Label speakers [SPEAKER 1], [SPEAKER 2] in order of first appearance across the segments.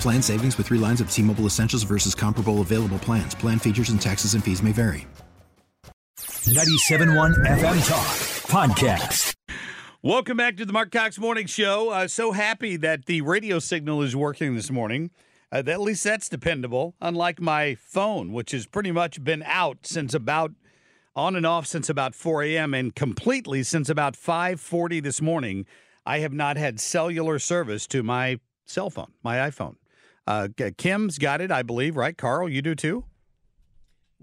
[SPEAKER 1] Plan savings with three lines of T Mobile Essentials versus comparable available plans. Plan features and taxes and fees may vary.
[SPEAKER 2] 97.1 FM Talk Podcast.
[SPEAKER 3] Welcome back to the Marc Cox Morning Show. Uh, so happy that the radio signal is working this morning. Uh, at least that's dependable, unlike my phone, which has pretty much been out since about on and off since about 4 a.m. and completely since about 5:40 this morning. I have not had cellular service to my cell phone, my iPhone. Uh, Kim's got it, I believe, right? Carl, you do too.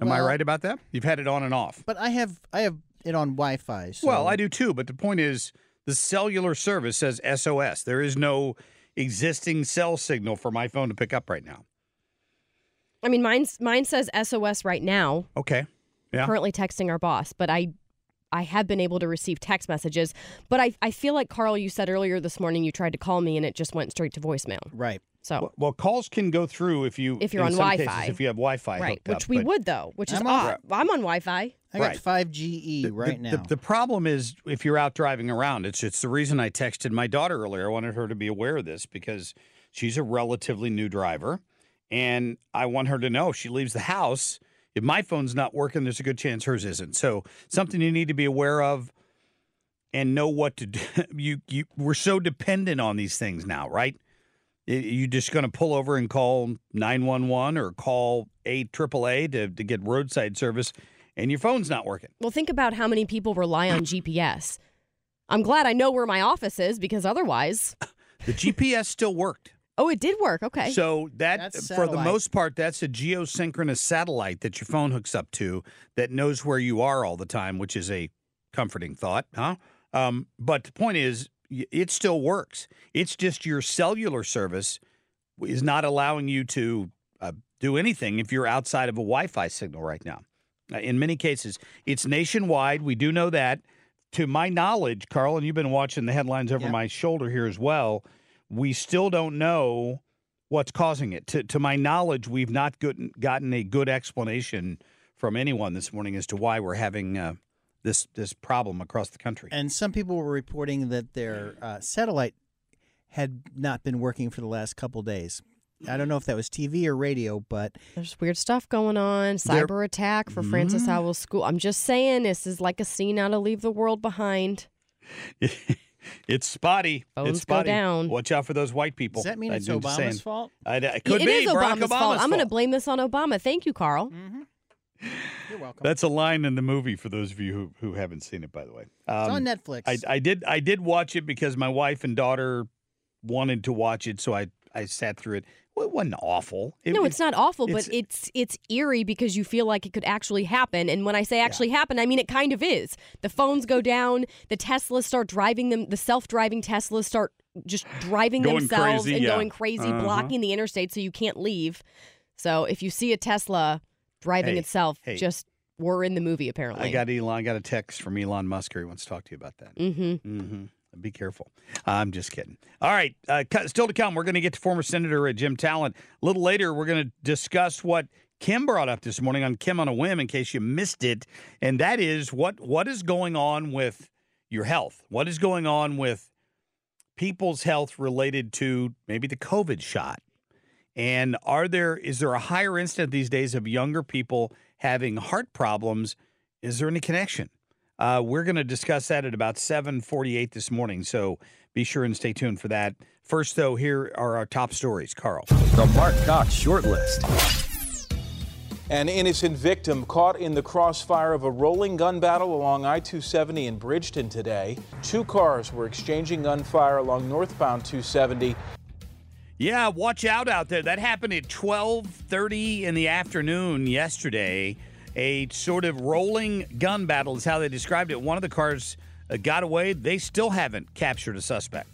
[SPEAKER 3] Am I right about that? You've had it on and off.
[SPEAKER 4] But I have I have it on Wi-Fi. So
[SPEAKER 3] Well, I do too, but the point is the cellular service says SOS. There is no existing cell signal for my phone to pick up right now.
[SPEAKER 5] I mean, mine's mine says SOS right now.
[SPEAKER 3] Okay. Yeah.
[SPEAKER 5] Currently texting our boss, but I I have been able to receive text messages. But I I feel like Carl, you said earlier this morning you tried to call me and it just went straight to voicemail.
[SPEAKER 4] Right.
[SPEAKER 5] So
[SPEAKER 3] Well, well, calls can go through if you
[SPEAKER 5] If you're
[SPEAKER 3] in
[SPEAKER 5] on Wi-Fi.
[SPEAKER 3] cases, if you have Wi-Fi,
[SPEAKER 5] right,
[SPEAKER 3] hooked
[SPEAKER 5] which
[SPEAKER 3] up,
[SPEAKER 5] we would though, which is
[SPEAKER 4] I'm on-
[SPEAKER 5] odd. I'm on Wi-Fi.
[SPEAKER 4] I got
[SPEAKER 3] Right.
[SPEAKER 4] 5GE
[SPEAKER 3] The-
[SPEAKER 4] right
[SPEAKER 3] the,
[SPEAKER 4] now.
[SPEAKER 3] The, the problem is if you're out driving around, it's it's the reason I texted my daughter earlier. I wanted her to be aware of this because she's a relatively new driver, and I want her to know if she leaves the house. If my phone's not working, there's a good chance hers isn't. So something you need to be aware of and know what to do. You you we're so dependent on these things now, right? Y- You just going to pull over and call 911 or call 8 AAA to, to get roadside service and your phone's not working.
[SPEAKER 5] Well, think about how many people rely on GPS. I'm glad I know where my office is because otherwise,
[SPEAKER 3] The GPS still worked.
[SPEAKER 5] Oh, it did work. Okay.
[SPEAKER 3] So that,
[SPEAKER 4] That's
[SPEAKER 3] for the
[SPEAKER 4] satellite.
[SPEAKER 3] most part, that's a geosynchronous satellite that your phone hooks up to that knows where you are all the time, which is a comforting thought, huh? Um, but the point is, y- it still works. It's just your cellular service is not allowing you to uh, do anything if you're outside of a Wi-Fi signal right now. Uh, in many cases, it's nationwide. We do know that. To my knowledge, Carl, and you've been watching the headlines over
[SPEAKER 4] Yeah.
[SPEAKER 3] my shoulder here as well. We still don't know what's causing it. To, to my knowledge, we've not good, gotten a good explanation from anyone this morning as to why we're having uh, this this problem across the country.
[SPEAKER 4] and some people were reporting that their uh, satellite had not been working for the last couple days. I don't know if that was TV or radio, but
[SPEAKER 5] There's weird stuff going on.
[SPEAKER 3] There-
[SPEAKER 5] Cyber attack for Francis
[SPEAKER 3] Mm.
[SPEAKER 5] Howell School. I'm just saying, this is like a scene out of Leave the World Behind.
[SPEAKER 3] it's spotty.
[SPEAKER 5] Phones
[SPEAKER 3] it's
[SPEAKER 5] go
[SPEAKER 3] spotty.
[SPEAKER 5] down.
[SPEAKER 3] Watch out for those white people.
[SPEAKER 4] does that mean
[SPEAKER 3] I-
[SPEAKER 4] it's
[SPEAKER 3] I'm saying.
[SPEAKER 4] Obama's fault?
[SPEAKER 3] I, it could
[SPEAKER 5] it
[SPEAKER 3] be
[SPEAKER 5] is
[SPEAKER 3] Barack
[SPEAKER 5] Obama's, fault. I'm going to blame this on Obama. Thank you, Carl.
[SPEAKER 4] You're welcome.
[SPEAKER 3] That's a line in the movie for those of you who, who haven't seen it, by the way.
[SPEAKER 4] it's
[SPEAKER 3] Um,
[SPEAKER 4] on Netflix.
[SPEAKER 3] I, I did I did watch it because my wife and daughter wanted to watch it, so I, I sat through it. It wasn't awful. It-
[SPEAKER 5] no, it's not awful,
[SPEAKER 3] it's-
[SPEAKER 5] but it's it's eerie because you feel like it could actually happen. And when I say actually happen, I mean it kind of is. The phones go down, the Teslas start driving them, the self-driving Teslas start just driving
[SPEAKER 3] Going
[SPEAKER 5] themselves
[SPEAKER 3] crazy,
[SPEAKER 5] and
[SPEAKER 3] yeah.
[SPEAKER 5] going crazy,
[SPEAKER 3] Uh-huh.
[SPEAKER 5] blocking the interstate so you can't leave. So if you see a Tesla driving
[SPEAKER 3] Hey,
[SPEAKER 5] itself,
[SPEAKER 3] hey.
[SPEAKER 5] just we're in the movie apparently.
[SPEAKER 3] I got Elon. I got a text from Elon Musk. He wants to talk to you about that.
[SPEAKER 5] Mm-hmm.
[SPEAKER 3] Mm-hmm. Be careful. I'm just kidding. All right. Uh, still to come, we're going to get to former Senator uh, Jim Talent. A little later, we're going to discuss what Kim brought up this morning on Kim on a Whim, in case you missed it, and that is what what is going on with your health. What is going on with people's health related to maybe the COVID shot? And are there is there a higher incident these days of younger people having heart problems? Is there any connection? Uh, we're going to discuss that at about 7:48 this morning. So be sure and stay tuned for that. First, though, here are our top stories. Carl.
[SPEAKER 2] The Marc Cox Shortlist.
[SPEAKER 6] An innocent victim caught in the crossfire of a rolling gun battle along I 270 in Bridgeton today. Two cars were exchanging gunfire along northbound 270.
[SPEAKER 3] Yeah, watch out out there. That happened at 12:30 in the afternoon yesterday. A sort of rolling gun battle is how they described it. One of the cars uh, got away. They still haven't captured a suspect.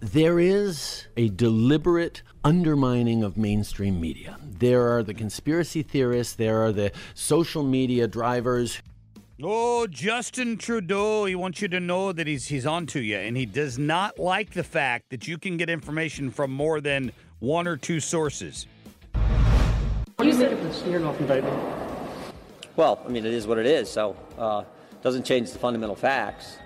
[SPEAKER 7] There is a deliberate undermining of mainstream media. There are the conspiracy theorists, there are the social media drivers.
[SPEAKER 3] Oh, Justin Trudeau, he wants you to know that he's he's on to you and he does not like the fact that you can get information from more than one or two sources.
[SPEAKER 8] What do you make of the Smirnov indictment?
[SPEAKER 9] Well, I mean, it is what it is, so uh, doesn't change the fundamental facts.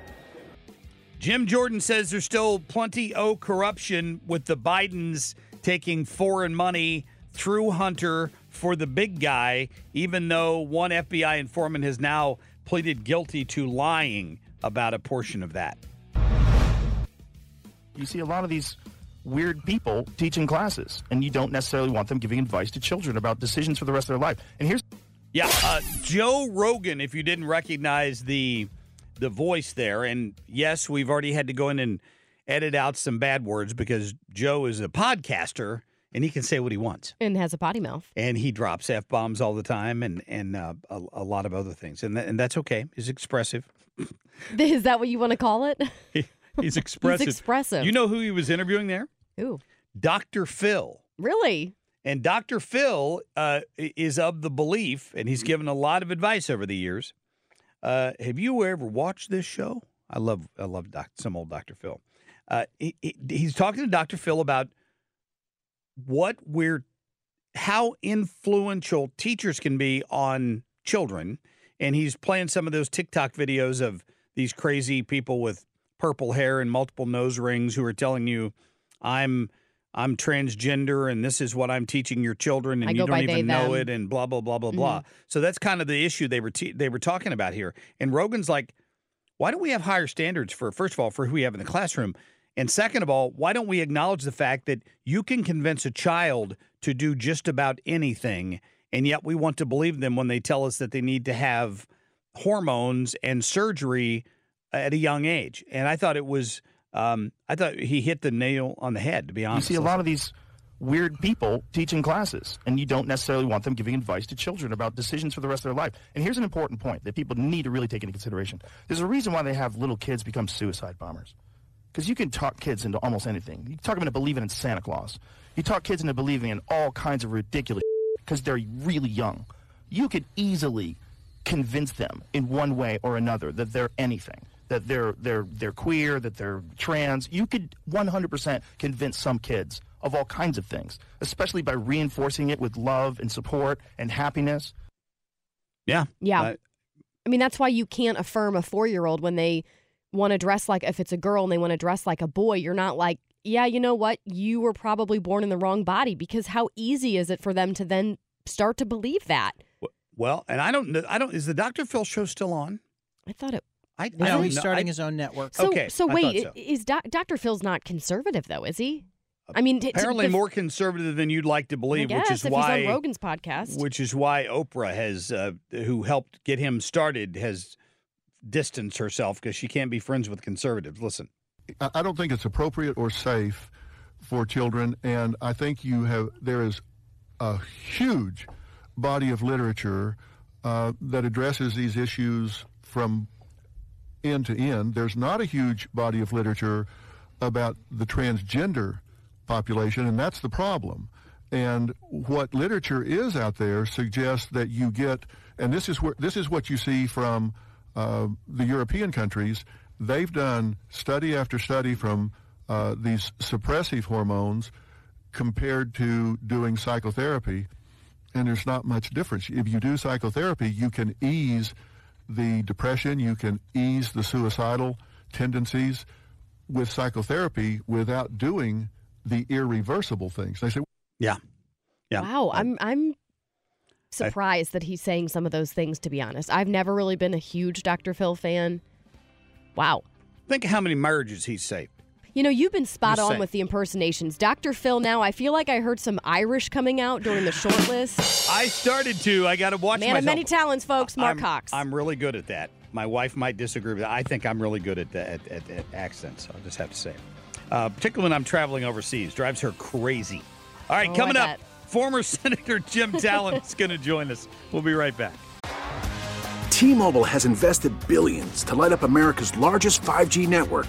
[SPEAKER 3] Jim Jordan says there's still plenty of corruption with the Bidens taking foreign money through Hunter for the big guy, even though one FBI informant has now pleaded guilty to lying about a portion of that.
[SPEAKER 10] You see a lot of these weird people teaching classes, and you don't necessarily want them giving advice to children about decisions for the rest of their life. And here's
[SPEAKER 3] Yeah, uh, Joe Rogan. If you didn't recognize the the voice there, and yes, we've already had to go in and edit out some bad words because Joe is a podcaster and he can say what he wants,
[SPEAKER 5] and has a potty mouth.
[SPEAKER 3] and he drops f bombs all the time and and uh, a, a lot of other things, and that, and that's okay. He's expressive.
[SPEAKER 5] Is that what you want to call it?
[SPEAKER 3] He's expressive.
[SPEAKER 5] he's expressive.
[SPEAKER 3] You know who he was interviewing there?
[SPEAKER 5] Ooh,
[SPEAKER 3] Dr. Phil.
[SPEAKER 5] really?
[SPEAKER 3] And Dr. Phil uh, is of the belief, and he's given a lot of advice over the years. Uh, have you ever watched this show? I love, I love doc, some old Dr. Phil. Uh, he, he- he's talking to Dr. Phil about what we're, how influential teachers can be on children, and he's playing some of those TikTok videos of these crazy people with purple hair and multiple nose rings who are telling you, "I'm." I'm transgender and this is what I'm teaching your children and
[SPEAKER 5] I
[SPEAKER 3] you don't even
[SPEAKER 5] they,
[SPEAKER 3] know it and blah blah blah blah blah. Mm-hmm. So that's kind of the issue they were te- they were talking about here. And Rogan's like, why don't we have higher standards for first of all for who we have in the classroom, and second of all, why don't we acknowledge the fact that you can convince a child to do just about anything, and yet we want to believe them when they tell us that they need to have hormones and surgery at a young age. And I thought it was. Um, I thought he hit the nail on the head. To be honest, you
[SPEAKER 10] see a lot of these weird people teaching classes, and you don't necessarily want them giving advice to children about decisions for the rest of their life. And here's an important point that people need to really take into consideration. There's a reason why they have little kids become suicide bombers. Because you can talk kids into almost anything. You talk them into believing in Santa Claus. You talk kids into believing in all kinds of ridiculous because they're really young. You could easily convince them in one way or another that they're anything, that they're they're they're queer, that they're trans. You could 100% convince some kids of all kinds of things, especially by reinforcing it with love and support and happiness.
[SPEAKER 3] yeah,
[SPEAKER 5] Yeah.
[SPEAKER 3] Uh,
[SPEAKER 5] I mean, that's why you can't affirm a four year old when they want to dress like, if it's a girl and they want to dress like a boy, you're not like, yeah, you know what? You were probably born in the wrong body because how easy is it for them to then start to believe that?
[SPEAKER 3] Well, and I don't know. I don't. Is the Dr. Phil show still on?
[SPEAKER 5] I thought it.
[SPEAKER 3] I, I
[SPEAKER 4] No, he's starting
[SPEAKER 3] I-
[SPEAKER 4] his own network.
[SPEAKER 5] So,
[SPEAKER 3] Okay,
[SPEAKER 5] so wait,
[SPEAKER 3] thought so.
[SPEAKER 5] is doc, Dr. Phil's not conservative though, is he? I mean, t- t-
[SPEAKER 3] apparently
[SPEAKER 5] the-
[SPEAKER 3] more conservative than you'd like to believe,
[SPEAKER 5] guess,
[SPEAKER 3] which is
[SPEAKER 5] if
[SPEAKER 3] why
[SPEAKER 5] he's on Rogan's podcast.
[SPEAKER 3] which is why Oprah has, uh, who helped get him started, has distanced herself because she can't be friends with conservatives. Listen,
[SPEAKER 11] I I don't think it's appropriate or safe for children, and I think you have there is a huge body of literature uh, that addresses these issues from end to end. There's not a huge body of literature about the transgender population, and that's the problem. And what literature is out there suggests that you get, and this is where this is what you see from uh, the European countries. They've done study after study from uh, these suppressive hormones compared to doing psychotherapy, and there's not much difference. If you do psychotherapy, you can ease the depression, you can ease the suicidal tendencies with psychotherapy without doing the irreversible things. They say,
[SPEAKER 3] yeah, yeah.
[SPEAKER 5] Wow, I'm I'm surprised that he's saying some of those things. To be honest, I've never really been a huge Dr. Phil fan. Wow.
[SPEAKER 3] Think of how many marriages he's saved.
[SPEAKER 5] You know, you've been spot
[SPEAKER 3] Just
[SPEAKER 5] on
[SPEAKER 3] saying.
[SPEAKER 5] with the impersonations. Dr. Phil, now I feel like I heard some Irish coming out during the short list.
[SPEAKER 3] I started to. I got to watch
[SPEAKER 5] Man
[SPEAKER 3] myself.
[SPEAKER 5] of many talents, folks. Marc
[SPEAKER 3] I'm,
[SPEAKER 5] Cox.
[SPEAKER 3] I'm really good at that. My wife might disagree with that. I think I'm really good at that at, at, at accents. I'll just have to say it. Uh, particularly when I'm traveling overseas, drives her crazy. All right,
[SPEAKER 5] Oh,
[SPEAKER 3] coming up, former Senator Jim Talent is going to join us. We'll be right back.
[SPEAKER 12] T-Mobile has invested billions to light up America's largest 5G network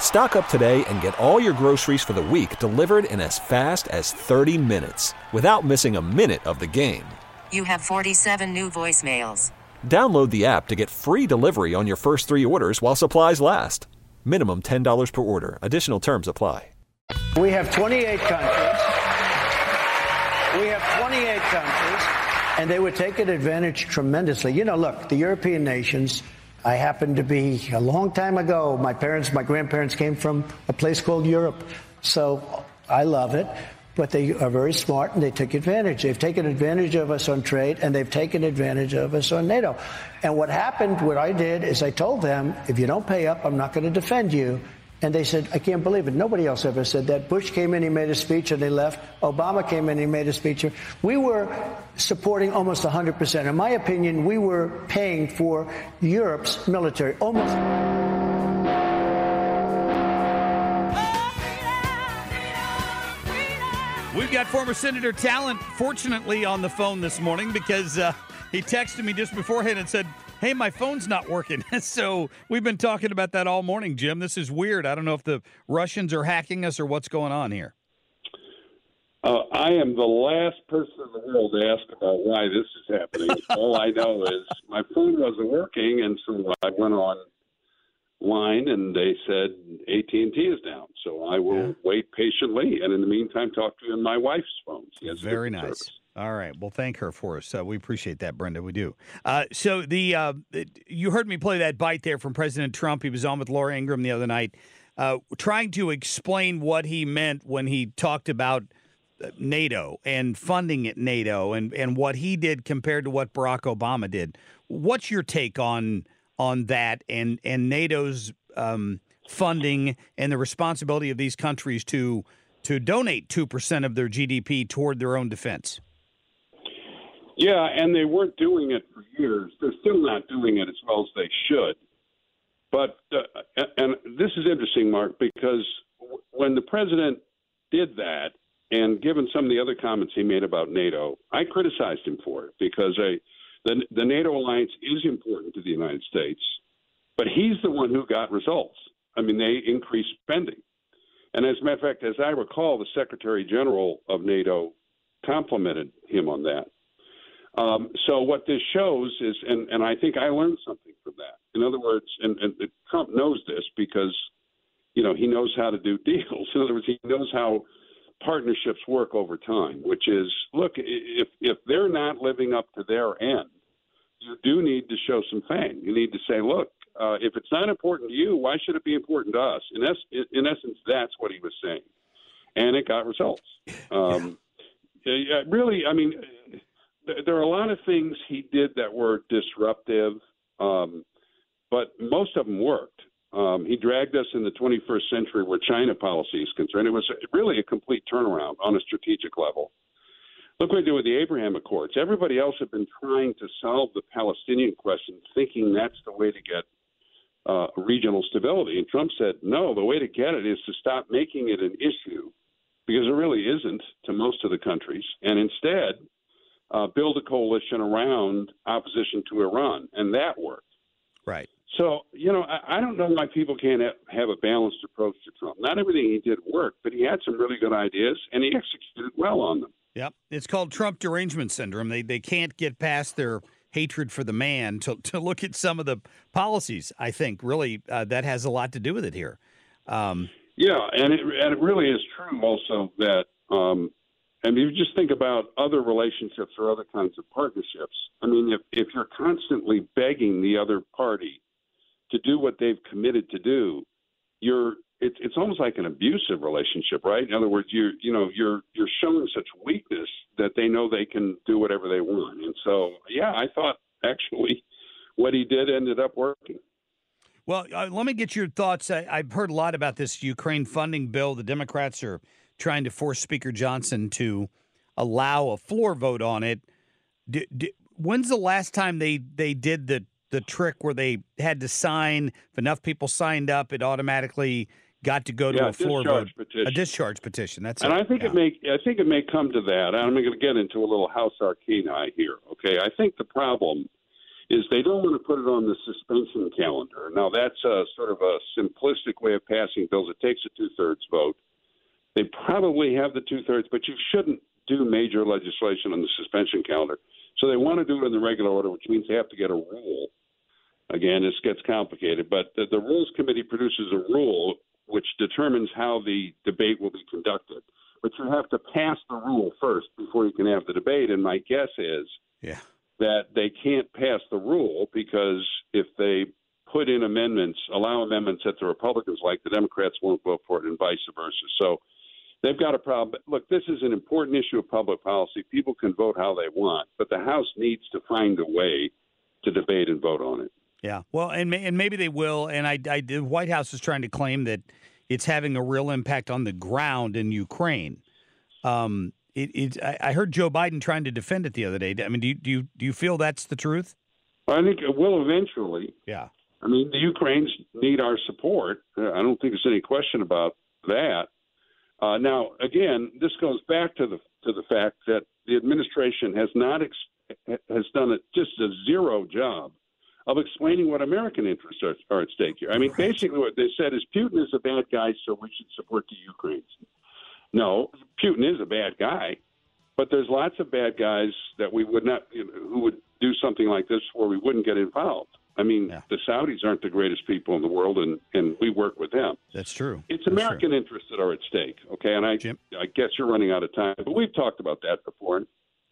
[SPEAKER 2] Stock up today and get all your groceries for the week delivered in as fast as 30 minutes without missing a minute of the game.
[SPEAKER 13] You have 47 new voicemails.
[SPEAKER 2] Download the app to get free delivery on your first three orders while supplies last. Minimum $10 per order. Additional terms apply.
[SPEAKER 14] We have 28 countries. We have 28 countries, and they were taking advantage tremendously. You know, look, the European nations. I happened to be a long time ago. My parents, my grandparents came from a place called Europe, so I love it. But they are very smart and they took advantage. They've taken advantage of us on trade and they've taken advantage of us on NATO. And what happened, what I did is I told them, if you don't pay up, I'm not going to defend you. And they said, I can't believe it. Nobody else ever said that. Bush came in, he made a speech, and they left. Obama came in, he made a speech. We were supporting almost 100%. In my opinion, we were paying for Europe's military. Almost.
[SPEAKER 3] We've got former Senator Talent, fortunately, on the phone this morning because uh, he texted me just beforehand and said, Hey, my phone's not working. so we've been talking about that all morning, Jim. This is weird. I don't know if the Russians are hacking us or what's going on here.
[SPEAKER 15] Uh, I am the last person in the world to ask about why this is happening. All I know is my phone wasn't working, and so I went online, and they said AT and T is down. So I will wait patiently, and in the meantime, talk to you in my wife's phone.
[SPEAKER 3] Very nice.
[SPEAKER 15] service.
[SPEAKER 3] All right. Well, thank her for us. Uh, we appreciate that, Brenda. We do. Uh, so the uh, you heard me play that bite there from President Trump. He was on with Laura Ingraham the other night, uh, trying to explain what he meant when he talked about NATO and funding at NATO and, and what he did compared to what Barack Obama did. What's your take on on that and and NATO's um, funding and the responsibility of these countries to to donate two percent of their GDP toward their own defense?
[SPEAKER 15] Yeah, and they weren't doing it for years. They're still not doing it as well as they should. But uh, and this is interesting, Marc, because when the president did that, and given some of the other comments he made about NATO, I criticized him for it because I, the the NATO alliance is important to the United States, but he's the one who got results. I mean, they increased spending, and as a matter of fact, as I recall, the Secretary General of NATO complimented him on that. Um, so what this shows is, and, and I think I learned something from that. In other words, and, and Trump knows this because, you know, he knows how to do deals. In other words, he knows how partnerships work over time. Which is, look, if if they're not living up to their end, you do need to show some fang. You need to say, look, uh, if it's not important to you, why should it be important to us? In, es- in essence, that's what he was saying, and it got results. Um, yeah. Really, I mean there are a lot of things he did that were disruptive, um, but most of them worked. Um, he dragged us in the 21st century where China policy is concerned. It was really a complete turnaround on a strategic level. Look what they did with the Abraham Accords. Everybody else had been trying to solve the Palestinian question, thinking that's the way to get uh, regional stability. And Trump said, no, the way to get it is to stop making it an issue because it really isn't to most of the countries. And instead, uh, build a coalition around opposition to Iran, and that worked.
[SPEAKER 3] Right.
[SPEAKER 15] So, you know, I, I don't know why people can't have a balanced approach to Trump. Not everything he did worked, but he had some really good ideas, and he executed well on them.
[SPEAKER 3] Yep. It's called Trump derangement syndrome. They, they can't get past their hatred for the man to, to look at some of the policies. I think really uh, that has a lot to do with it here. Um,
[SPEAKER 15] yeah, and it, and it really is true also that um, and you just think about other relationships or other kinds of partnerships. I mean, if, if you're constantly begging the other party to do what they've committed to do, you're it's it's almost like an abusive relationship, right? In other words, you you know you're you're showing such weakness that they know they can do whatever they want. And so, yeah, I thought actually what he did ended up working.
[SPEAKER 3] Well, uh, let me get your thoughts. I, I've heard a lot about this Ukraine funding bill. The Democrats are trying to force Speaker Johnson to allow a floor vote on it. D- d- when's the last time they, they did the, the trick where they had to sign? If enough people signed up, it automatically got to go to
[SPEAKER 15] yeah,
[SPEAKER 3] a floor
[SPEAKER 15] vote.
[SPEAKER 3] Petition. A discharge petition. That's
[SPEAKER 15] and
[SPEAKER 3] it.
[SPEAKER 15] I think
[SPEAKER 3] yeah.
[SPEAKER 15] it may I think it may come to that. I'm going to get into a little house arcana here. Okay, I think the problem is they don't want to put it on the suspension calendar. Now that's a sort of a simplistic way of passing bills. It takes a two thirds vote. They probably have the two thirds, but you shouldn't do major legislation on the suspension calendar. So they want to do it in the regular order, which means they have to get a rule. Again, this gets complicated, but the, the Rules Committee produces a rule which determines how the debate will be conducted. But you have to pass the rule first before you can have the debate. And my guess is
[SPEAKER 3] yeah.
[SPEAKER 15] that they can't pass the rule because if they put in amendments, allow amendments that the Republicans like, the Democrats won't vote for it, and vice versa. So they've got a problem. Look, this is an important issue of public policy. People can vote how they want, but the House needs to find a way to debate and vote on it.
[SPEAKER 3] Yeah, well, and and maybe they will. And I, I the White House is trying to claim that it's having a real impact on the ground in Ukraine. Um, it, it I heard Joe Biden trying to defend it the other day. I mean, do you do you, do you feel that's the truth?
[SPEAKER 15] I think it will eventually.
[SPEAKER 3] Yeah.
[SPEAKER 15] I mean, the Ukrainians need our support. I don't think there's any question about that. Uh, now, again, this goes back to the to the fact that the administration has not ex- has done a, just a zero job of explaining what American interests are, are at stake here. I mean, basically, what they said is Putin is a bad guy, so we should support the Ukrainians. No, Putin is a bad guy, but there's lots of bad guys that we would not, you know, who would do something like this where we wouldn't get involved. I mean,
[SPEAKER 3] yeah.
[SPEAKER 15] the Saudis aren't the greatest people in the world, and, and we work with them.
[SPEAKER 3] That's true.
[SPEAKER 15] It's
[SPEAKER 3] That's
[SPEAKER 15] American
[SPEAKER 3] true.
[SPEAKER 15] interests that are at stake. Okay, and I,
[SPEAKER 3] Jim?
[SPEAKER 15] I guess you're running out of time, but we've talked about that before.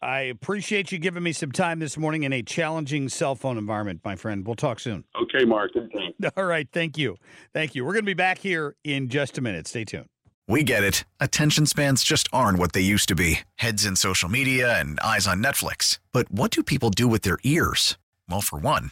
[SPEAKER 3] I appreciate you giving me some time this morning in a challenging cell phone environment, my friend. We'll talk soon.
[SPEAKER 15] Okay, Marc.
[SPEAKER 3] All right. Thank you. Thank you. We're going to be back here in just a minute. Stay tuned.
[SPEAKER 16] We get it. Attention spans just aren't what they used to be heads in social media and eyes on Netflix. But what do people do with their ears? Well, for one,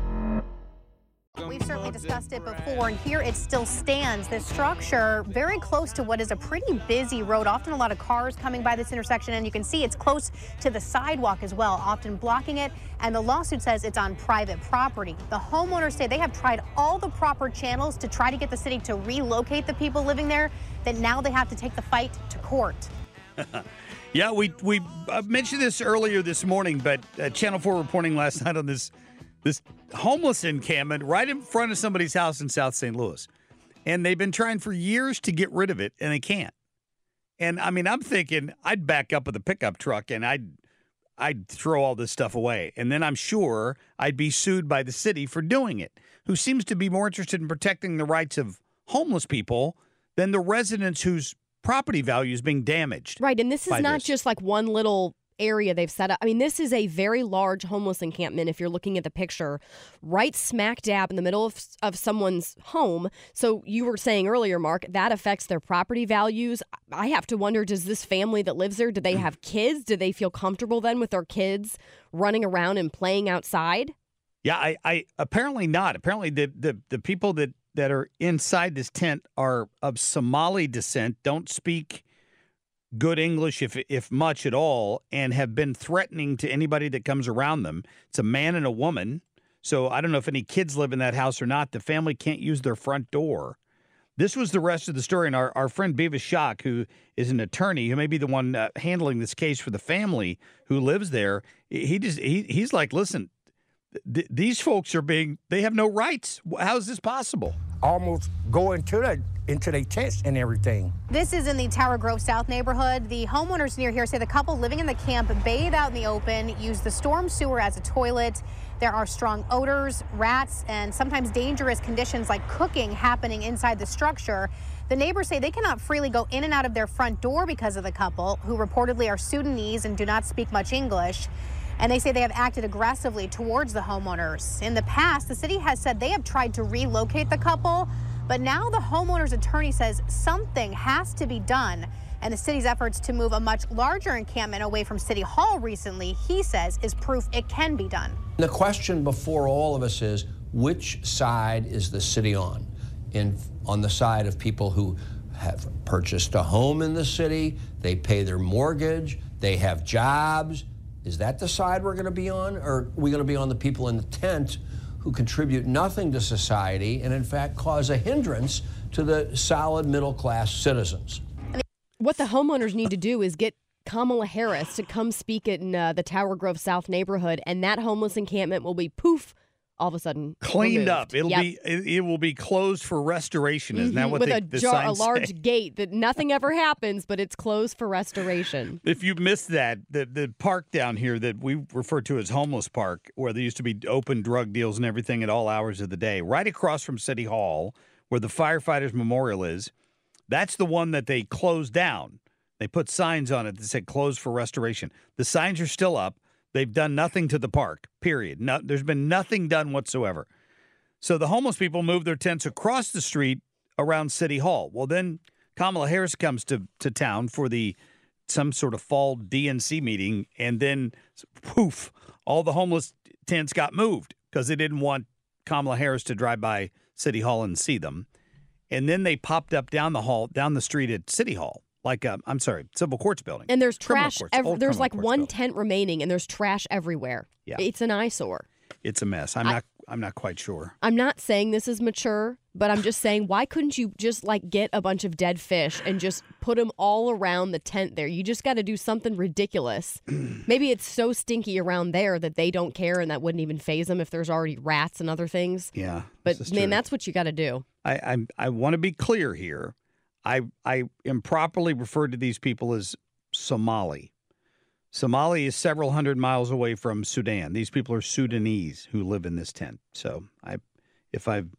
[SPEAKER 17] We've certainly discussed it before, and here it still stands. This structure very close to what is a pretty busy road, often a lot of cars coming by this intersection, and you can see it's close to the sidewalk as well, often blocking it. And the lawsuit says it's on private property. The homeowners say they have tried all the proper channels to try to get the city to relocate the people living there, that now they have to take the fight to court.
[SPEAKER 3] Yeah, we we mentioned this earlier this morning, but uh, Channel Four reporting last night on this this homeless encampment right in front of somebody's house in South St. Louis, and they've been trying for years to get rid of it, and they can't. And I mean, I'm thinking I'd back up with a pickup truck and I'd I'd throw all this stuff away, and then I'm sure I'd be sued by the city for doing it, who seems to be more interested in protecting the rights of homeless people than the residents whose property value is being damaged.
[SPEAKER 5] Right. And this is not
[SPEAKER 3] this.
[SPEAKER 5] just like one little area they've set up. I mean, this is a very large homeless encampment if you're looking at the picture, right smack dab in the middle of, of someone's home. So you were saying earlier, Marc, that affects their property values. I have to wonder does this family that lives there, do they have kids? Do they feel comfortable then with their kids running around and playing outside?
[SPEAKER 3] Yeah, I, I apparently not. Apparently the, the the people that that are inside this tent are of Somali descent, don't speak good English if if much at all, and have been threatening to anybody that comes around them. It's a man and a woman. So I don't know if any kids live in that house or not. The family can't use their front door. This was the rest of the story. And our, our friend Beavis Schock, who is an attorney, who may be the one uh, handling this case for the family who lives there, he just he, he's like, listen, th- these folks are being they have no rights. How is this possible?
[SPEAKER 18] Almost go into the into their tents and everything.
[SPEAKER 17] This is in the Tower Grove South neighborhood. The homeowners near here say the couple living in the camp bathe out in the open, use the storm sewer as a toilet. There are strong odors, rats, and sometimes dangerous conditions like cooking happening inside the structure. The neighbors say they cannot freely go in and out of their front door because of the couple, who reportedly are Sudanese and do not speak much English. And they say they have acted aggressively towards the homeowners. In the past, the city has said they have tried to relocate the couple, but now the homeowner's attorney says something has to be done. And the city's efforts to move a much larger encampment away from City Hall recently, he says, is proof it can be done.
[SPEAKER 19] The question before all of us is which side is the city on? In, on the side of people who have purchased a home in the city, they pay their mortgage, they have jobs. Is that the side we're going to be on? Or are we going to be on the people in the tent who contribute nothing to society and, in fact, cause a hindrance to the solid middle class citizens?
[SPEAKER 5] What the homeowners need to do is get Kamala Harris to come speak in uh, the Tower Grove South neighborhood, and that homeless encampment will be poof, all of a sudden
[SPEAKER 3] Cleaned up. It'll
[SPEAKER 5] Yep.
[SPEAKER 3] be it, it will be closed for restoration. Isn't that
[SPEAKER 5] Mhm,
[SPEAKER 3] what
[SPEAKER 5] with
[SPEAKER 3] they,
[SPEAKER 5] a,
[SPEAKER 3] the
[SPEAKER 5] jar, a large
[SPEAKER 3] say?
[SPEAKER 5] gate that nothing ever happens, but it's closed for restoration.
[SPEAKER 3] If you missed that, the the park down here that we refer to as homeless park, where there used to be open drug deals and everything at all hours of the day, right across from City Hall, where the firefighters memorial is, that's the one that they closed down. They put signs on it that said closed for restoration. The signs are still up. They've done nothing to the park. Period. No, there's been nothing done whatsoever. So the homeless people moved their tents across the street around City Hall. Well, then Kamala Harris comes to, to town for the some sort of fall DNC meeting, and then poof, all the homeless tents got moved because they didn't want Kamala Harris to drive by City Hall and see them. And then they popped up down the hall, down the street at City Hall, like uh, I'm sorry, Civil Courts building.
[SPEAKER 5] And there's trash.
[SPEAKER 3] courts,
[SPEAKER 5] ev- there's like one
[SPEAKER 3] building.
[SPEAKER 5] tent remaining, and there's trash everywhere.
[SPEAKER 3] Yeah.
[SPEAKER 5] It's an eyesore.
[SPEAKER 3] It's a mess. I'm
[SPEAKER 5] I-
[SPEAKER 3] not. I'm not quite sure.
[SPEAKER 5] I'm not saying this is mature, but I'm just saying, why couldn't you just like get a bunch of dead fish and just put them all around the tent there? You just got to do something ridiculous. Maybe it's so stinky around there that they don't care and that wouldn't even phase them if there's already rats and other things.
[SPEAKER 3] Yeah,
[SPEAKER 5] But man,
[SPEAKER 3] true.
[SPEAKER 5] that's what you got to do.
[SPEAKER 3] I I, I want to be clear here. I I improperly referred to these people as Somali. Somali is several hundred miles away from Sudan. These people are Sudanese who live in this tent. So I if I've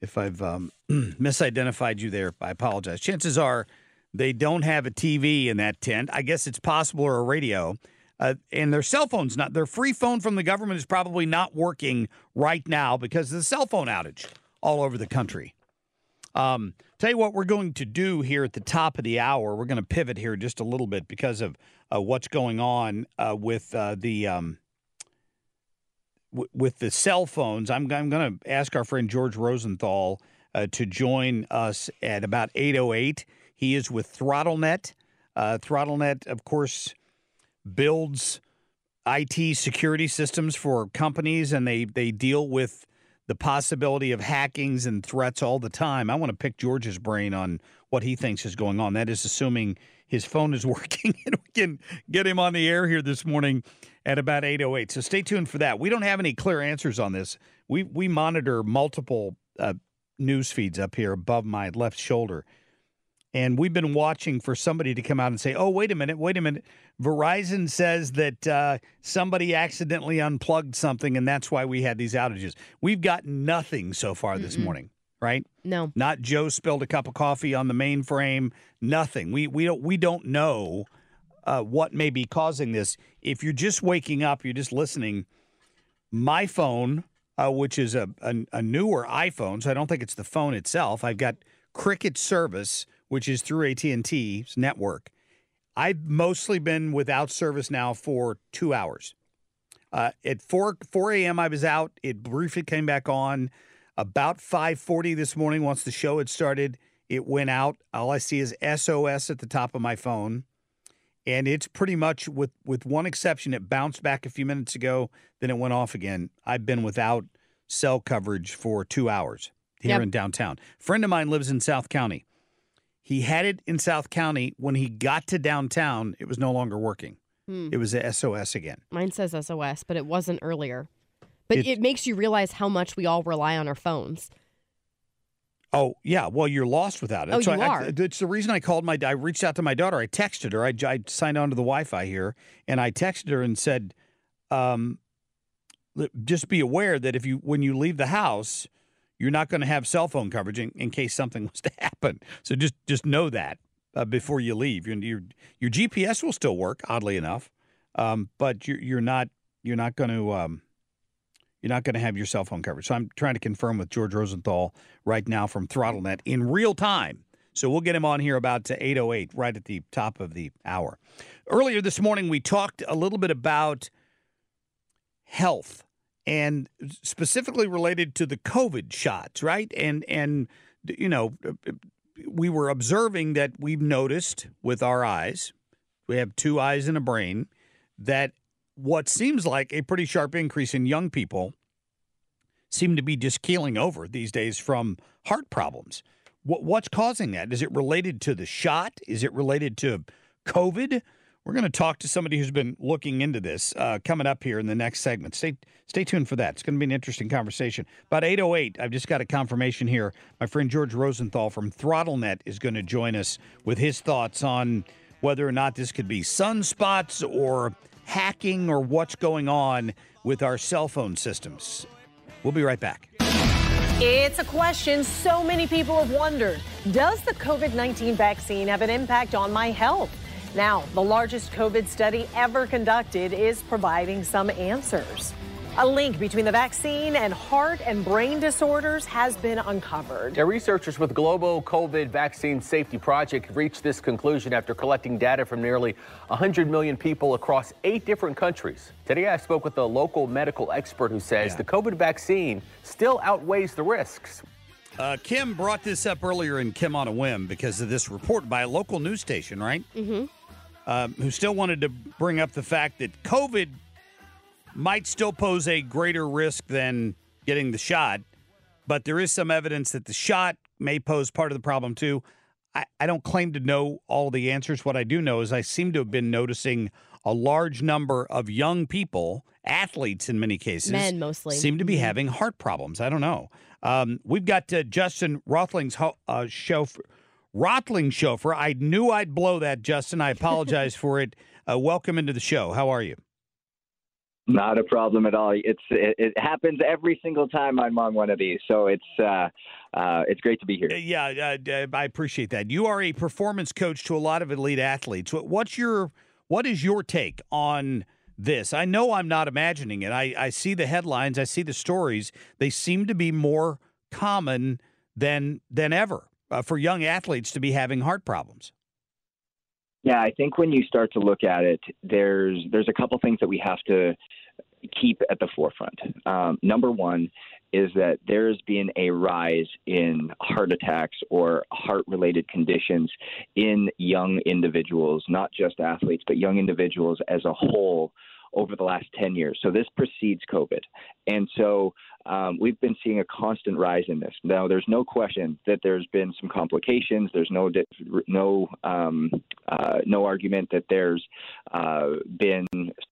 [SPEAKER 3] if I've um, misidentified you there, I apologize. Chances are they don't have a TV in that tent. I guess it's possible or a radio. Uh, and their cell phone's not their free phone from the government is probably not working right now because of the cell phone outage all over the country. Um, tell you what we're going to do here at the top of the hour. We're going to pivot here just a little bit because of uh, what's going on uh, with uh, the um, w- with the cell phones. I'm, I'm going to ask our friend George Rosenthal uh, to join us at about 8:08. He is with ThrottleNet. Uh, ThrottleNet, of course, builds IT security systems for companies, and they they deal with the possibility of hackings and threats all the time. I want to pick George's brain on what he thinks is going on. That is assuming his phone is working and we can get him on the air here this morning at about 8:08. So stay tuned for that. We don't have any clear answers on this. We we monitor multiple uh, news feeds up here above my left shoulder. And we've been watching for somebody to come out and say, "Oh, wait a minute, wait a minute." Verizon says that uh, somebody accidentally unplugged something, and that's why we had these outages. We've got nothing so far this
[SPEAKER 5] Mm-mm.
[SPEAKER 3] morning, right?
[SPEAKER 5] No.
[SPEAKER 3] Not Joe spilled a cup of coffee on the mainframe. Nothing. We we don't we don't know uh, what may be causing this. If you're just waking up, you're just listening. My phone, uh, which is a, a a newer iPhone, so I don't think it's the phone itself. I've got Cricket service, which is through AT and T's network. I've mostly been without service now for two hours. Uh, at four four a.m. I was out. It briefly came back on about five forty this morning. Once the show had started, it went out. All I see is SOS at the top of my phone, and it's pretty much with with one exception. It bounced back a few minutes ago, then it went off again. I've been without cell coverage for two hours here
[SPEAKER 5] Yep.
[SPEAKER 3] in downtown. friend of mine lives in South County. He had it in South County. When he got to downtown, it was no longer working.
[SPEAKER 5] Hmm.
[SPEAKER 3] It was a SOS again.
[SPEAKER 5] Mine says SOS, but it wasn't earlier. But
[SPEAKER 3] It-
[SPEAKER 5] it, makes you realize how much we all rely on our phones.
[SPEAKER 3] Oh yeah, well you're lost without it.
[SPEAKER 5] Oh,
[SPEAKER 3] So
[SPEAKER 5] you
[SPEAKER 3] I,
[SPEAKER 5] are.
[SPEAKER 3] I, it's the reason I called my. I reached out to my daughter. I texted her. I, I signed on to the Wi-Fi here, and I texted her and said, um, "Just be aware that if you when you leave the house, you're not going to have cell phone coverage in, in case something was to happen. So just just know that uh, before you leave. Your, your your GPS will still work, oddly enough, um, but you're you're not you're not going to." Um, you're not going to have your cell phone coverage. So I'm trying to confirm with George Rosenthal right now from ThrottleNet in real time. So we'll get him on here about to 8:08, right at the top of the hour. Earlier this morning, we talked a little bit about health and specifically related to the COVID shots, right? And and you know, uh, uh, we were observing that we've noticed with our eyes, we have two eyes and a brain, that what seems like a pretty sharp increase in young people seem to be just keeling over these days from heart problems. What, what's causing that? Is it related to the shot? Is it related to COVID? We're going to talk to somebody who's been looking into this uh, coming up here in the next segment. Stay stay tuned for that. It's going to be an interesting conversation. About 8:08, I've just got a confirmation here. My friend George Rosenthal from ThrottleNet is going to join us with his thoughts on whether or not this could be sunspots or hacking or what's going on with our cell phone systems. We'll be right back.
[SPEAKER 20] It's a question so many people have wondered. Does the COVID 19 vaccine have an impact on my health? Now, the largest COVID study ever conducted is providing some answers. A link between the vaccine and heart and brain disorders has been uncovered.
[SPEAKER 21] Now, researchers with Global COVID Vaccine Safety Project reached this conclusion after collecting data from nearly 100 million people across eight different countries. Today, I spoke with a local medical expert who says the COVID vaccine still outweighs the risks.
[SPEAKER 3] Uh, Kim brought this up earlier in Kim on a Whim because of this report by a local news station, right?
[SPEAKER 5] Mm-hmm.
[SPEAKER 3] Um, who still wanted to bring up the fact that COVID might still pose a greater risk than getting the shot, but there is some evidence that the shot may pose part of the problem too. I, I don't claim to know all the answers. What I do know is I seem to have been noticing a large number of young people, athletes in many cases,
[SPEAKER 5] Men mostly.
[SPEAKER 3] seem to be
[SPEAKER 5] Mhm.
[SPEAKER 3] having heart problems. I don't know. Um, we've got uh, Justin Rothling's ho- uh, chauffeur. Rotling chauffeur. I knew I'd blow that, Justin. I apologize for it. Uh, welcome into the show. How are you?
[SPEAKER 22] Not a problem at all. It's it, it happens every single time I'm on one of these, so it's uh, uh, it's great to be here.
[SPEAKER 3] Yeah, uh, I appreciate that. You are a performance coach to a lot of elite athletes. What's your what is your take on this? I know I'm not imagining it. I, I see the headlines, I see the stories. They seem to be more common than than ever uh, for young athletes to be having heart problems.
[SPEAKER 22] Yeah, I think when you start to look at it, there's there's a couple things that we have to keep at the forefront. Um, number one is that there's been a rise in heart attacks or heart related conditions in young individuals, not just athletes, but young individuals as a whole over the last 10 years. So this precedes COVID. And so um, we've been seeing a constant rise in this. Now, there's no question that there's been some complications. There's no no um, uh, no argument that there's uh, been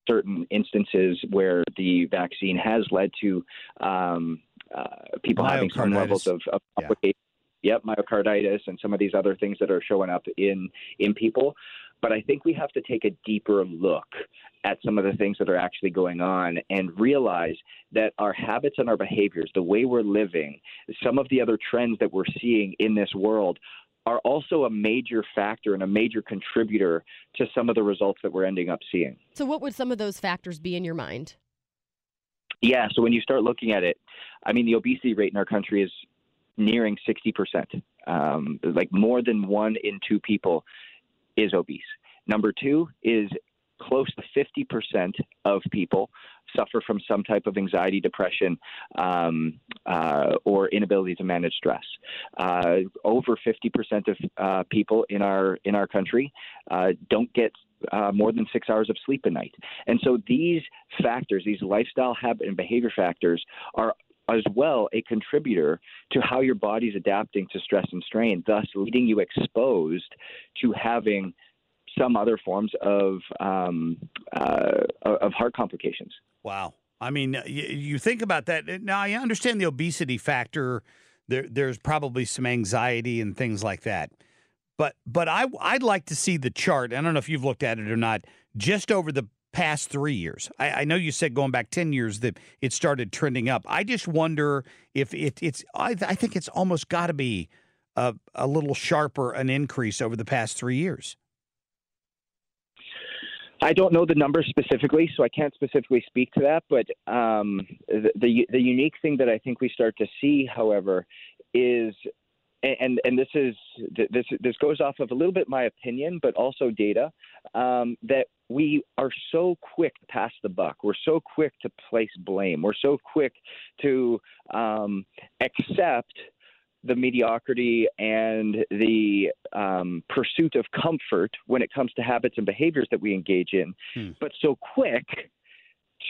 [SPEAKER 22] certain instances where the vaccine has led to um, uh, people having some levels of, of complications. Yeah. Yep, myocarditis and some of these other things that are showing up in in people. But I think we have to take a deeper look at some of the things that are actually going on and realize that our habits and our behaviors, the way we're living, some of the other trends that we're seeing in this world are also a major factor and a major contributor to some of the results that we're ending up seeing.
[SPEAKER 5] So, what would some of those factors be in your mind?
[SPEAKER 22] Yeah, so when you start looking at it, I mean, the obesity rate in our country is nearing 60%. Um, like more than one in two people is obese. Number two is close to 50% of people suffer from some type of anxiety, depression, um, uh, or inability to manage stress. Uh, over 50% of uh, people in our in our country uh, don't get uh, more than six hours of sleep a night. And so these factors, these lifestyle habit and behavior factors, are as well a contributor to how your body's adapting to stress and strain, thus leading you exposed to having some other forms of um, uh, of heart complications.
[SPEAKER 3] Wow. I mean, you, think about that. Now, I understand the obesity factor. There, there's probably some anxiety and things like that. But, but I, I'd like to see the chart. I don't know if you've looked at it or not. Just over the past three years. I, I, know you said going back 10 years that it started trending up. I just wonder if it, it's, I, I think it's almost got to be a, a little sharper an increase over the past three years.
[SPEAKER 22] I don't know the numbers specifically, so I can't specifically speak to that. But um, the, the, the unique thing that I think we start to see, however, is and and this is this this goes off of a little bit my opinion, but also data um, that we are so quick to pass the buck. We're so quick to place blame. We're so quick to um, accept the mediocrity and the um, pursuit of comfort when it comes to habits and behaviors that we engage in, hmm. but so quick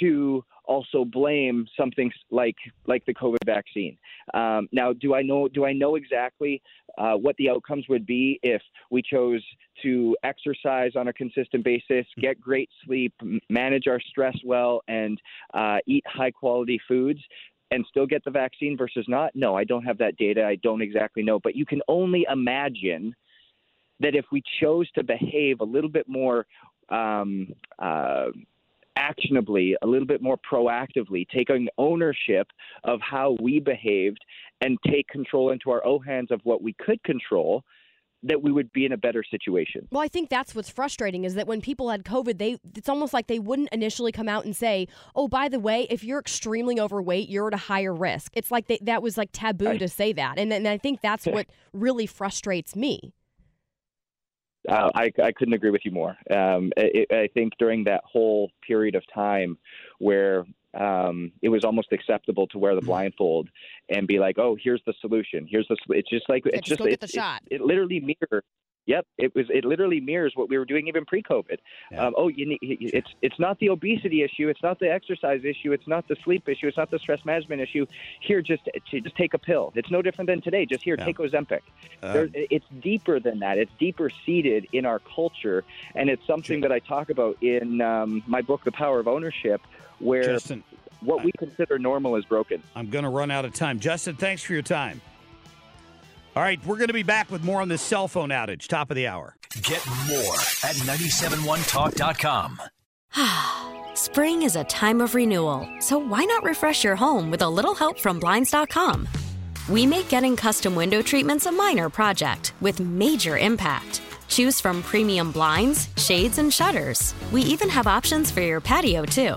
[SPEAKER 22] to also blame something like like the COVID vaccine. Um, now, do I know do I know exactly uh, what the outcomes would be if we chose to exercise on a consistent basis, get great sleep, manage our stress well, and uh, eat high quality foods? and still get the vaccine versus not? No, I don't have that data. I don't exactly know. But you can only imagine that if we chose to behave a little bit more um, uh, actionably, a little bit more proactively, taking ownership of how we behaved and take control into our own hands of what we could control, that we would be in a better situation.
[SPEAKER 5] Well, I think that's what's frustrating is that when people had COVID, they it's almost like they wouldn't initially come out and say, "Oh, by the way, if you're extremely overweight, you're at a higher risk." It's like they, that was like taboo right. to say that, and, and I think that's what really frustrates me.
[SPEAKER 22] Uh, I, I couldn't agree with you more. Um, it, I think during that whole period of time where um, it was almost acceptable to wear the mm-hmm. blindfold and be like, "Oh, here's the solution. Here's the." It's just like
[SPEAKER 5] yeah,
[SPEAKER 22] it's just,
[SPEAKER 5] just
[SPEAKER 22] it,
[SPEAKER 5] the shot.
[SPEAKER 22] It, it, literally mirrors. Yep, it was. It literally mirrors what we were doing even pre-COVID. Yeah. Um, oh, you need, it's it's not the obesity issue. It's not the exercise issue. It's not the sleep issue. It's not the stress management issue. Here, just just take a pill. It's no different than today. Just here, yeah. take Ozempic. Uh, it's deeper than that. It's deeper seated in our culture, and it's something that I talk about in um, my book, The Power of Ownership, where
[SPEAKER 3] Justin,
[SPEAKER 22] what we consider normal is broken.
[SPEAKER 3] I'm going to run out of time. Justin, thanks for your time. All right, we're going to be back with more on this cell phone outage, top of the hour.
[SPEAKER 23] Get more at 971talk.com.
[SPEAKER 24] Spring is a time of renewal, so why not refresh your home with a little help from Blinds.com? We make getting custom window treatments a minor project with major impact. Choose from premium blinds, shades, and shutters. We even have options for your patio, too.